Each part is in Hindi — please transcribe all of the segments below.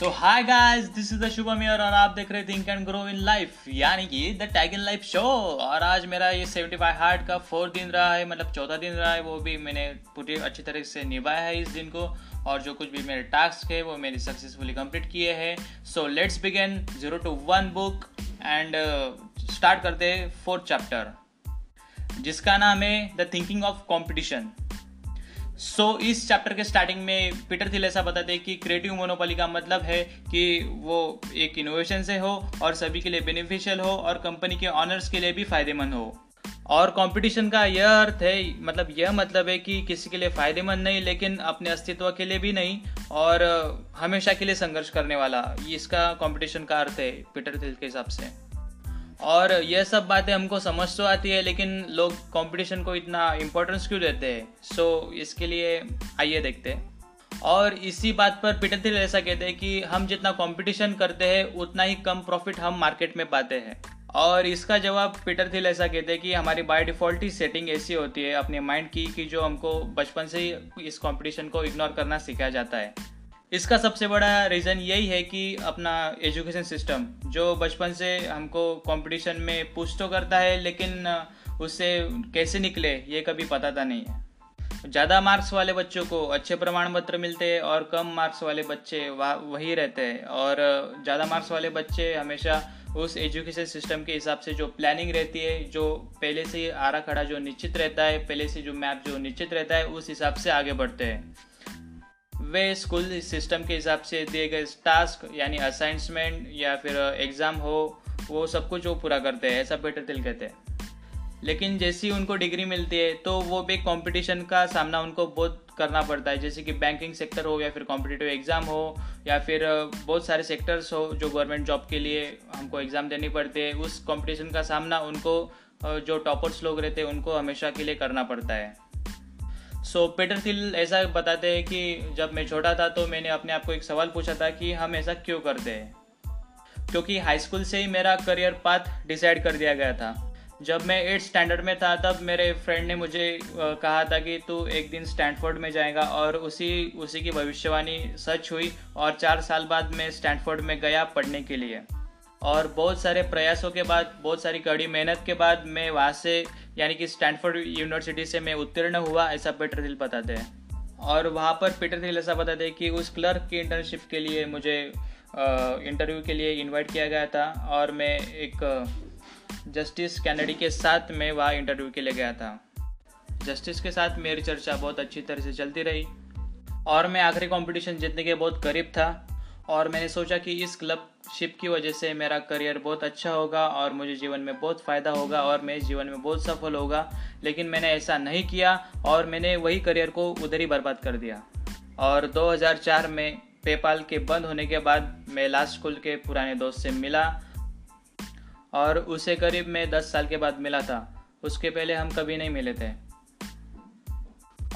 So hi guys this is the Shubham और आप देख रहे think and grow in life यानी कि the tag in life show और आज मेरा ये 75 हार्ट का फोर्थ दिन रहा है मतलब चौथा दिन रहा है, वो भी मैंने पूरी अच्छी तरह से निभाया है इस दिन को। और जो कुछ भी मेरे टास्क है, वो मैंने सक्सेसफुली कंप्लीट किए हैं। So let's begin zero to one book and start करते हैं फोर्थ चैप्टर जिसका नाम है the thinking of competition so so, इस चैप्टर के स्टार्टिंग में पीटर थिल ऐसा बताते हैं कि क्रिएटिव मोनोपोली का मतलब है कि वो एक इनोवेशन से हो और सभी के लिए बेनिफिशियल हो और कंपनी के ऑनर्स के लिए भी फ़ायदेमंद हो। और कंपटीशन का यह अर्थ है मतलब यह मतलब है कि किसी के लिए फ़ायदेमंद नहीं लेकिन अपने अस्तित्व के लिए भी नहीं और हमेशा के लिए संघर्ष करने वाला। इसका कंपटीशन का अर्थ है पीटर थिल के हिसाब से। और यह सब बातें हमको समझ तो आती है लेकिन लोग कंपटीशन को इतना इम्पोर्टेंस क्यों देते हैं? सो so, इसके लिए आइए देखते हैं। और इसी बात पर पीटर थिल ऐसा कहते हैं कि हम जितना कंपटीशन करते हैं उतना ही कम प्रॉफिट हम मार्केट में पाते हैं। और इसका जवाब पीटर थिल ऐसा कहते हैं कि हमारी बाय डिफ़ॉल्ट ही सेटिंग ऐसी होती है अपने माइंड की कि जो हमको बचपन से ही इस कंपटीशन को इग्नोर करना सिखाया जाता है। इसका सबसे बड़ा रीज़न यही है कि अपना एजुकेशन सिस्टम जो बचपन से हमको कंपटीशन में पुश तो करता है, लेकिन उससे कैसे निकले, ये कभी पता था नहीं है। ज़्यादा मार्क्स वाले बच्चों को अच्छे प्रमाण पत्र मिलते हैं और कम मार्क्स वाले बच्चे वही रहते हैं। और ज़्यादा मार्क्स वाले बच्चे हमेशा उस एजुकेशन सिस्टम के हिसाब से जो प्लानिंग रहती है, जो पहले से आरा खड़ा जो निश्चित रहता है, पहले से जो मैप जो निश्चित रहता है, उस हिसाब से आगे बढ़ते हैं। वे स्कूल सिस्टम के हिसाब से दिए गए टास्क, यानी असाइनमेंट या फिर एग्ज़ाम हो, वो सब कुछ वो पूरा करते हैं, ऐसा बेटर दिल कहते हैं। लेकिन जैसी उनको डिग्री मिलती है तो वो भी कंपटीशन का सामना उनको बहुत करना पड़ता है, जैसे कि बैंकिंग सेक्टर हो या फिर कॉम्पिटिटिव एग्ज़ाम हो, या फिर बहुत सारे सेक्टर्स हो जो गवर्नमेंट जॉब के लिए हमको एग्ज़ाम देनी पड़ती है, उस कंपटीशन का सामना उनको जो टॉपर्स लोग रहते हैं, उनको हमेशा के लिए करना पड़ता है। सो पीटर थिल ऐसा बताते हैं कि जब मैं छोटा था तो मैंने अपने आप को एक सवाल पूछा था कि हम ऐसा क्यों करते हैं? क्योंकि हाई स्कूल से ही मेरा करियर पाथ डिसाइड कर दिया गया था। जब मैं एट्थ स्टैंडर्ड में था, तब मेरे फ्रेंड ने मुझे कहा था कि तू एक दिन स्टैंडफोर्ड में जाएगा और उसी उसी की भविष्यवाणी सच हुई और चार साल बाद मैं स्टैंडफोर्ड में गया पढ़ने के लिए। और बहुत सारे प्रयासों के बाद, बहुत सारी कड़ी मेहनत के बाद मैं वहाँ से, यानी कि स्टैनफोर्ड यूनिवर्सिटी से मैं उत्तीर्ण हुआ, ऐसा पीटर हिल बताते हैं। और वहाँ पर पीटर हिल ऐसा बताते हैं कि उस क्लर्क की इंटर्नशिप के लिए मुझे इंटरव्यू के लिए इनवाइट किया गया था और मैं एक जस्टिस कैनेडी के साथ मैं वहाँ इंटरव्यू के लिए गया था। जस्टिस के साथ मेरी चर्चा बहुत अच्छी तरह से चलती रही और मैं आखिरी कंपटीशन जीतने के बहुत करीब था। और मैंने सोचा कि इस क्लब शिप की वजह से मेरा करियर बहुत अच्छा होगा और मुझे जीवन में बहुत फ़ायदा होगा और मैं जीवन में बहुत सफल होगा। लेकिन मैंने ऐसा नहीं किया और मैंने वही करियर को उधर ही बर्बाद कर दिया। और 2004 में पेपाल के बंद होने के बाद मैं लास्ट स्कूल के पुराने दोस्त से मिला और उसे करीब मैं 10 साल के बाद मिला था। उसके पहले हम कभी नहीं मिले थे।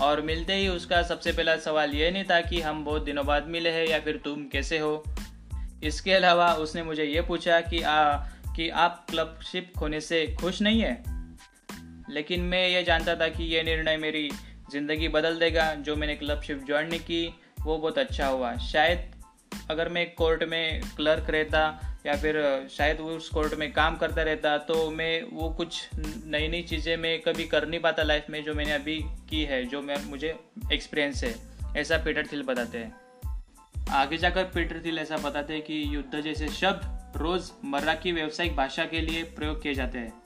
और मिलते ही उसका सबसे पहला सवाल ये नहीं था कि हम बहुत दिनों बाद मिले हैं या फिर तुम कैसे हो। इसके अलावा उसने मुझे ये पूछा कि आ, कि आप क्लबशिप खोने से खुश नहीं है? लेकिन मैं ये जानता था कि यह निर्णय मेरी ज़िंदगी बदल देगा। जो मैंने क्लबशिप ज्वाइन नहीं की वो बहुत अच्छा हुआ। शायद अगर मैं कोर्ट में क्लर्क रहता या फिर शायद वो उस कोर्ट में काम करता रहता तो मैं वो कुछ नई नई चीज़ें मैं कभी कर नहीं पाता लाइफ में जो मैंने अभी की है, जो मैं, मुझे एक्सपीरियंस है। ऐसा पीटर थिल बताते हैं। आगे जाकर पीटर थिल ऐसा बताते हैं कि युद्ध जैसे शब्द रोज मर्रा की व्यावसायिक भाषा के लिए प्रयोग किए जाते हैं।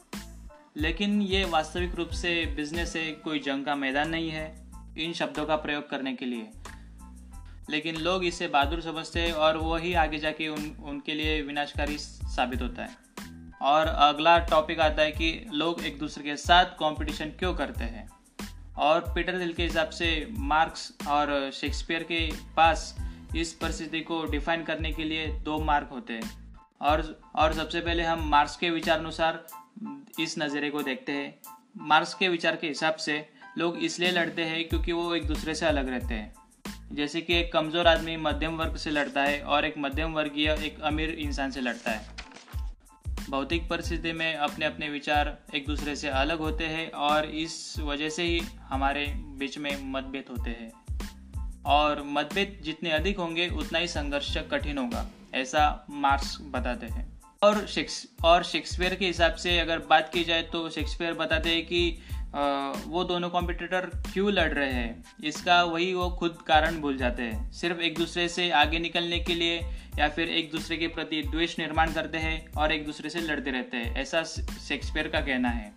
लेकिन ये वास्तविक रूप से बिज़नेस से कोई जंग का मैदान नहीं है इन शब्दों का प्रयोग करने के लिए। लेकिन लोग इसे बहादुर समझते हैं और वही आगे जाके उन, उनके लिए विनाशकारी साबित होता है। और अगला टॉपिक आता है कि लोग एक दूसरे के साथ कंपटीशन क्यों करते हैं? और पीटर दिल के हिसाब से मार्क्स और शेक्सपियर के पास इस परिस्थिति को डिफाइन करने के लिए दो मार्क होते हैं। और और सबसे पहले हम मार्क्स के विचार अनुसार इस नज़रिए को देखते हैं। मार्क्स के विचार के हिसाब से लोग इसलिए लड़ते हैं क्योंकि वो एक दूसरे से अलग रहते हैं। जैसे कि एक कमज़ोर आदमी मध्यम वर्ग से लड़ता है और एक मध्यम वर्गीय एक अमीर इंसान से लड़ता है। भौतिक परिस्थिति में अपने अपने विचार एक दूसरे से अलग होते हैं और इस वजह से ही हमारे बीच में मतभेद होते हैं। और मतभेद जितने अधिक होंगे, उतना ही संघर्ष कठिन होगा, ऐसा मार्क्स बताते हैं। और शेक्स और शेक्सपियर के हिसाब से अगर बात की जाए तो शेक्सपियर बताते हैं कि वो दोनों कॉम्पिटिटर क्यों लड़ रहे हैं? इसका वही वो खुद कारण भूल जाते हैं। सिर्फ़ एक दूसरे से आगे निकलने के लिए या फिर एक दूसरे के प्रति द्वेष निर्माण करते हैं और एक दूसरे से लड़ते रहते हैं। ऐसा शेक्सपियर का कहना है।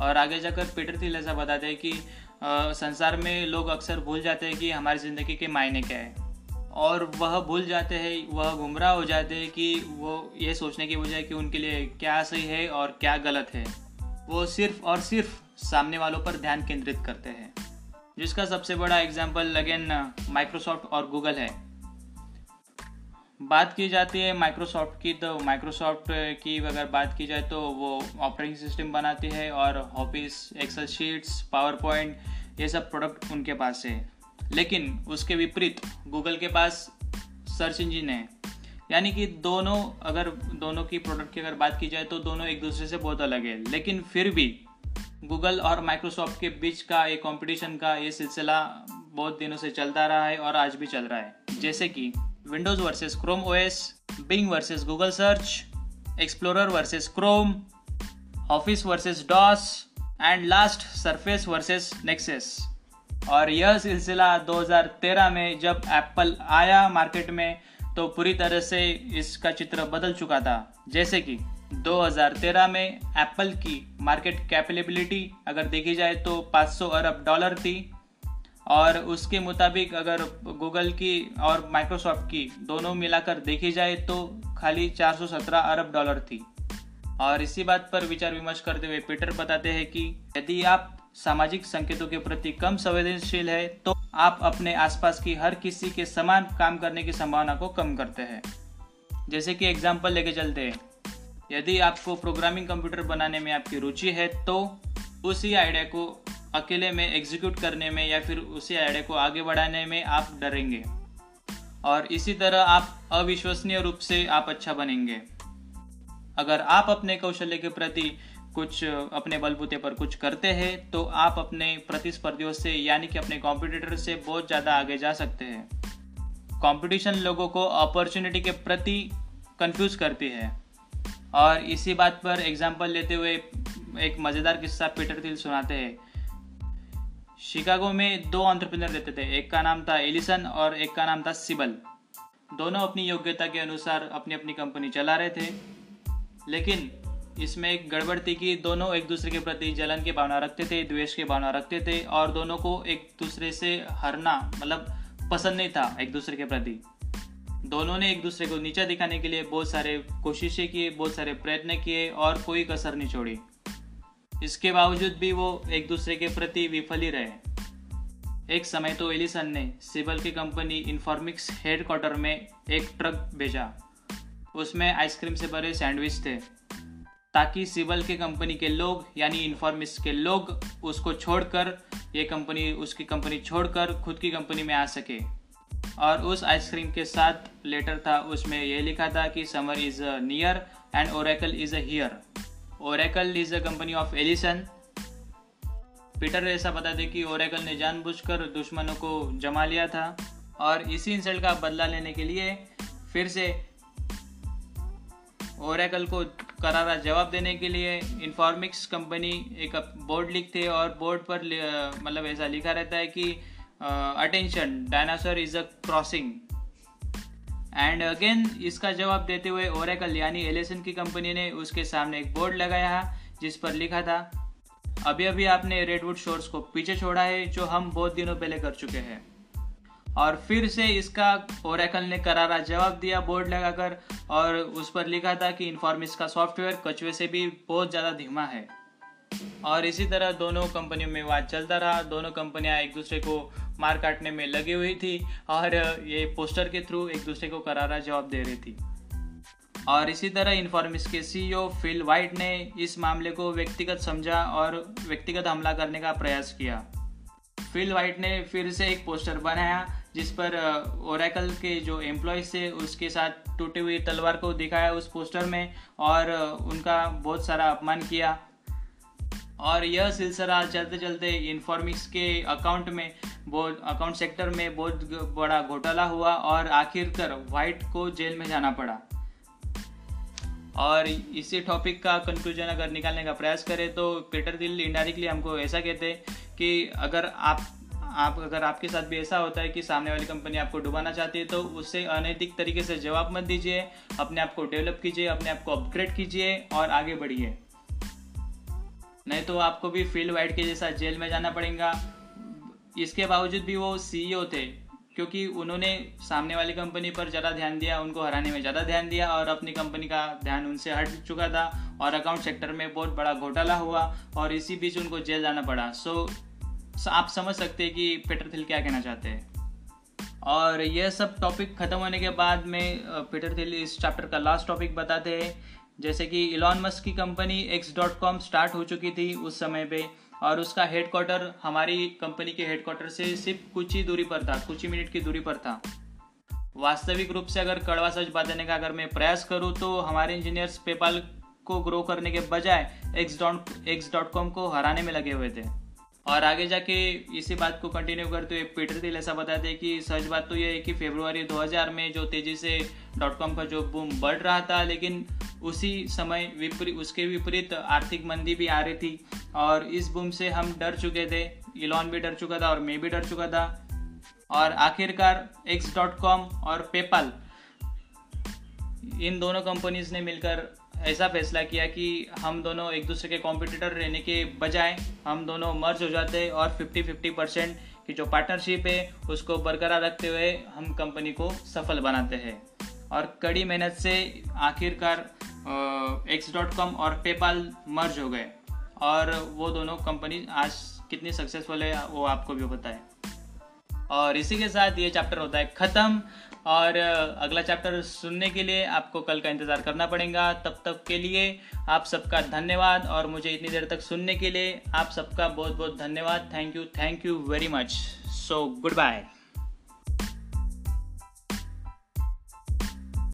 और आगे जाकर पीटर थिल ऐसा बताते हैं कि संसार में लोग अक्सर भूल जाते हैं कि हमारी ज़िंदगी के मायने क्या है। और वह भूल जाते हैं, वह गुमराह हो जाते हैं कि वो ये सोचने की वजह कि उनके लिए क्या सही है और क्या गलत है। वो सिर्फ़ और सिर्फ़ सामने वालों पर ध्यान केंद्रित करते हैं, जिसका सबसे बड़ा एग्ज़ाम्पल अगेन माइक्रोसॉफ्ट और गूगल है। बात की जाती है माइक्रोसॉफ्ट की तो माइक्रोसॉफ्ट की अगर बात की जाए तो वो ऑपरेटिंग सिस्टम बनाती है और Office Excel sheets PowerPoint ये सब प्रोडक्ट उनके पास है। लेकिन उसके विपरीत गूगल के पास सर्च इंजिन है। यानी कि दोनों, अगर दोनों की प्रोडक्ट की अगर बात की जाए तो दोनों एक दूसरे से बहुत अलग है। लेकिन फिर भी गूगल और माइक्रोसॉफ्ट के बीच का ये कंपटीशन का ये सिलसिला बहुत दिनों से चलता रहा है और आज भी चल रहा है। जैसे कि Windows versus Chrome OS Bing versus Google search Explorer versus Chrome Office versus DOS and last Surface versus Nexus और यह सिलसिला 2013 में जब एप्पल आया मार्केट में तो पूरी तरह से इसका चित्र बदल चुका था। जैसे कि 2013 में एप्पल की मार्केट कैपेबिलिटी अगर देखी जाए तो 500 अरब डॉलर थी। और उसके मुताबिक अगर गूगल की और माइक्रोसॉफ्ट की दोनों मिलाकर देखी जाए तो खाली 417 अरब डॉलर थी। और इसी बात पर विचार विमर्श करते हुए पीटर बताते हैं कि यदि आप सामाजिक संकेतों के प्रति कम संवेदनशील है तो आप अपने आसपास की हर किसी के समान काम करने की संभावना को कम करते हैं। जैसे कि एग्ज़ाम्पल लेके चलते हैं। यदि आपको प्रोग्रामिंग कंप्यूटर बनाने में आपकी रुचि है तो उसी आइडिया को अकेले में एग्जीक्यूट करने में या फिर उसी आइडिया को आगे बढ़ाने में आप डरेंगे। और इसी तरह आप अविश्वसनीय रूप से आप अच्छा बनेंगे। अगर आप अपने कौशल्य के प्रति कुछ, अपने बलबूते पर कुछ करते हैं तो आप अपने प्रतिस्पर्धियों से, यानी कि अपने कॉम्पिटिटर से बहुत ज़्यादा आगे जा सकते हैं। कंपटीशन लोगों को अपॉर्चुनिटी के प्रति कंफ्यूज करती है। और इसी बात पर एग्ज़ाम्पल लेते हुए एक मज़ेदार किस्सा पीटर थिल सुनाते हैं। शिकागो में दो ऑन्टरप्रिनर रहते थे, एक का नाम था एलिसन और एक का नाम था सिबल दोनों अपनी योग्यता के अनुसार अपनी अपनी कंपनी चला रहे थे। लेकिन इसमें एक गड़बड़ थी कि दोनों एक दूसरे के प्रति जलन की भावना रखते थे, द्वेष की भावना रखते थे और दोनों को एक दूसरे से हरना मतलब पसंद नहीं था एक दूसरे के प्रति। दोनों ने एक दूसरे को नीचा दिखाने के लिए बहुत सारे कोशिशें किए बहुत सारे प्रयत्न किए और कोई कसर नहीं छोड़ी। इसके बावजूद भी वो एक दूसरे के प्रति विफल ही रहे। एक समय तो एलिसन ने सिबल की कंपनी इन्फॉर्मिक्स हेडक्वार्टर में एक ट्रक भेजा। उसमें आइसक्रीम से भरे सैंडविच थे, ताकि सिबल के कंपनी के लोग, यानी इन्फॉर्मिक्स के लोग, उसको छोड़कर, ये कंपनी, उसकी कंपनी छोड़कर खुद की कंपनी में आ सके। और उस आइसक्रीम के साथ लेटर था, उसमें यह लिखा था कि summer is near and Oracle is a here. Oracle is a company of Ellison. Peter ऐसा बता दे कि ओरेकल ने जानबूझकर दुश्मनों को जमा लिया था और इसी इंसल्ट का बदला लेने के लिए फिर से ओरेकल को करारा जवाब देने के लिए इन्फॉर्मिक्स कंपनी एक बोर्ड लिखते और बोर्ड पर मतलब ऐसा लिखा रहता है कि attention dinosaur is a crossing and again इसका जवाब देते हुए ओरेकल यानी एलेसन की कंपनी ने उसके सामने एक बोर्ड लगाया जिस पर लिखा था, अभी अभी आपने रेडवुड शोर्स को पीछे छोड़ा है, जो हम बहुत दिनों पहले कर चुके हैं। और फिर से इसका ओरेकल ने करारा जवाब दिया बोर्ड लगाकर, और उस पर लिखा था कि इन्फॉर्मिस का सॉफ्टवेयर कछुए से भी बहुत ज़्यादा धीमा है। और इसी तरह दोनों कंपनियों में वाद चलता रहा। दोनों कंपनियाँ एक दूसरे को मार काटने में लगी हुई थी और ये पोस्टर के थ्रू एक दूसरे को करारा जवाब दे रही थी। और इसी तरह इन्फॉर्मिस के सीईओ फिल वाइट ने इस मामले को व्यक्तिगत समझा और व्यक्तिगत हमला करने का प्रयास किया। फिल वाइट ने फिर से एक पोस्टर बनाया, जिस पर ओरेकल के जो एम्प्लॉयज़ थे, उसके साथ टूटी हुई तलवार को दिखाया उस पोस्टर में और उनका बहुत सारा अपमान किया। और यह सिलसिला चलते चलते इन्फॉर्मिक्स के अकाउंट में, बहुत अकाउंट सेक्टर में बहुत बड़ा घोटाला हुआ और आखिरकार वाइट को जेल में जाना पड़ा। और इसी टॉपिक का कंक्लूजन अगर निकालने का प्रयास करें तो पीटर दिल इंडायरेक्टली हमको ऐसा कहते हैं कि अगर आप आप, अगर आपके साथ भी ऐसा होता है कि सामने वाली कंपनी आपको डुबाना चाहती है तो उससे अनैतिक तरीके से जवाब मत दीजिए, अपने आप को डेवलप कीजिए, अपने आप को अपग्रेड कीजिए और आगे बढ़िए। नहीं तो आपको भी फ़ील्ड वाइड के जैसा जेल में जाना पड़ेगा। इसके बावजूद भी वो सीईओ थे, क्योंकि उन्होंने सामने वाली कंपनी पर ज़्यादा ध्यान दिया, उनको हराने में ज़्यादा ध्यान दिया और अपनी कंपनी का ध्यान उनसे हट चुका था और अकाउंट सेक्टर में बहुत बड़ा घोटाला हुआ और इसी बीच उनको जेल जाना पड़ा। सो आप समझ सकते हैं कि पीटर थिल क्या कहना चाहते हैं। और यह सब टॉपिक ख़त्म होने के बाद में पीटर थिल इस चैप्टर का लास्ट टॉपिक बताते हैं। जैसे कि इलॉन मस्क की company X dot com start हो चुकी थी उस समय पे, और उसका हेडक्वार्टर हमारी कंपनी के हेडक्वार्टर से सिर्फ़ कुछ ही दूरी पर था, कुछ ही मिनट की दूरी पर था। वास्तविक रूप से अगर कड़वा सच बात देने का अगर मैं प्रयास करूँ तो हमारे इंजीनियर्स पेपाल को ग्रो करने के बजाय X dot X dot com को हराने में लगे हुए थे। और आगे जाके इसी बात को कंटिन्यू करते हुए पीटर दिल ऐसा बताते हैं कि सच बात तो यह है कि फरवरी 2000 में जो तेज़ी से डॉट कॉम का जो बूम बढ़ रहा था, लेकिन उसी समय विपरीत उसके विपरीत आर्थिक मंदी भी आ रही थी। और इस बूम से हम डर चुके थे। इलॉन भी डर चुका था और मैं भी डर चुका था। और आखिरकार एक्स डॉट कॉम और पेपल इन दोनों कंपनीज़ ने मिलकर ऐसा फैसला किया कि हम दोनों एक दूसरे के कॉम्पिटिटर रहने के बजाय हम दोनों मर्ज हो जाते और 50 50 परसेंट की जो पार्टनरशिप है, उसको बरकरार रखते हुए हम कंपनी को सफल बनाते हैं। और कड़ी मेहनत से आखिरकार एक्स डॉट कॉम और पेपाल मर्ज हो गए। और वो दोनों कंपनी आज कितनी सक्सेसफुल है, वो आपको भी है और इसी के साथ ये चैप्टर होता है ख़त्म। और अगला चैप्टर सुनने के लिए आपको कल का इंतज़ार करना पड़ेगा। तब तक के लिए आप सबका धन्यवाद और मुझे इतनी देर तक सुनने के लिए आप सबका बहुत बहुत धन्यवाद। Thank you thank you very much so goodbye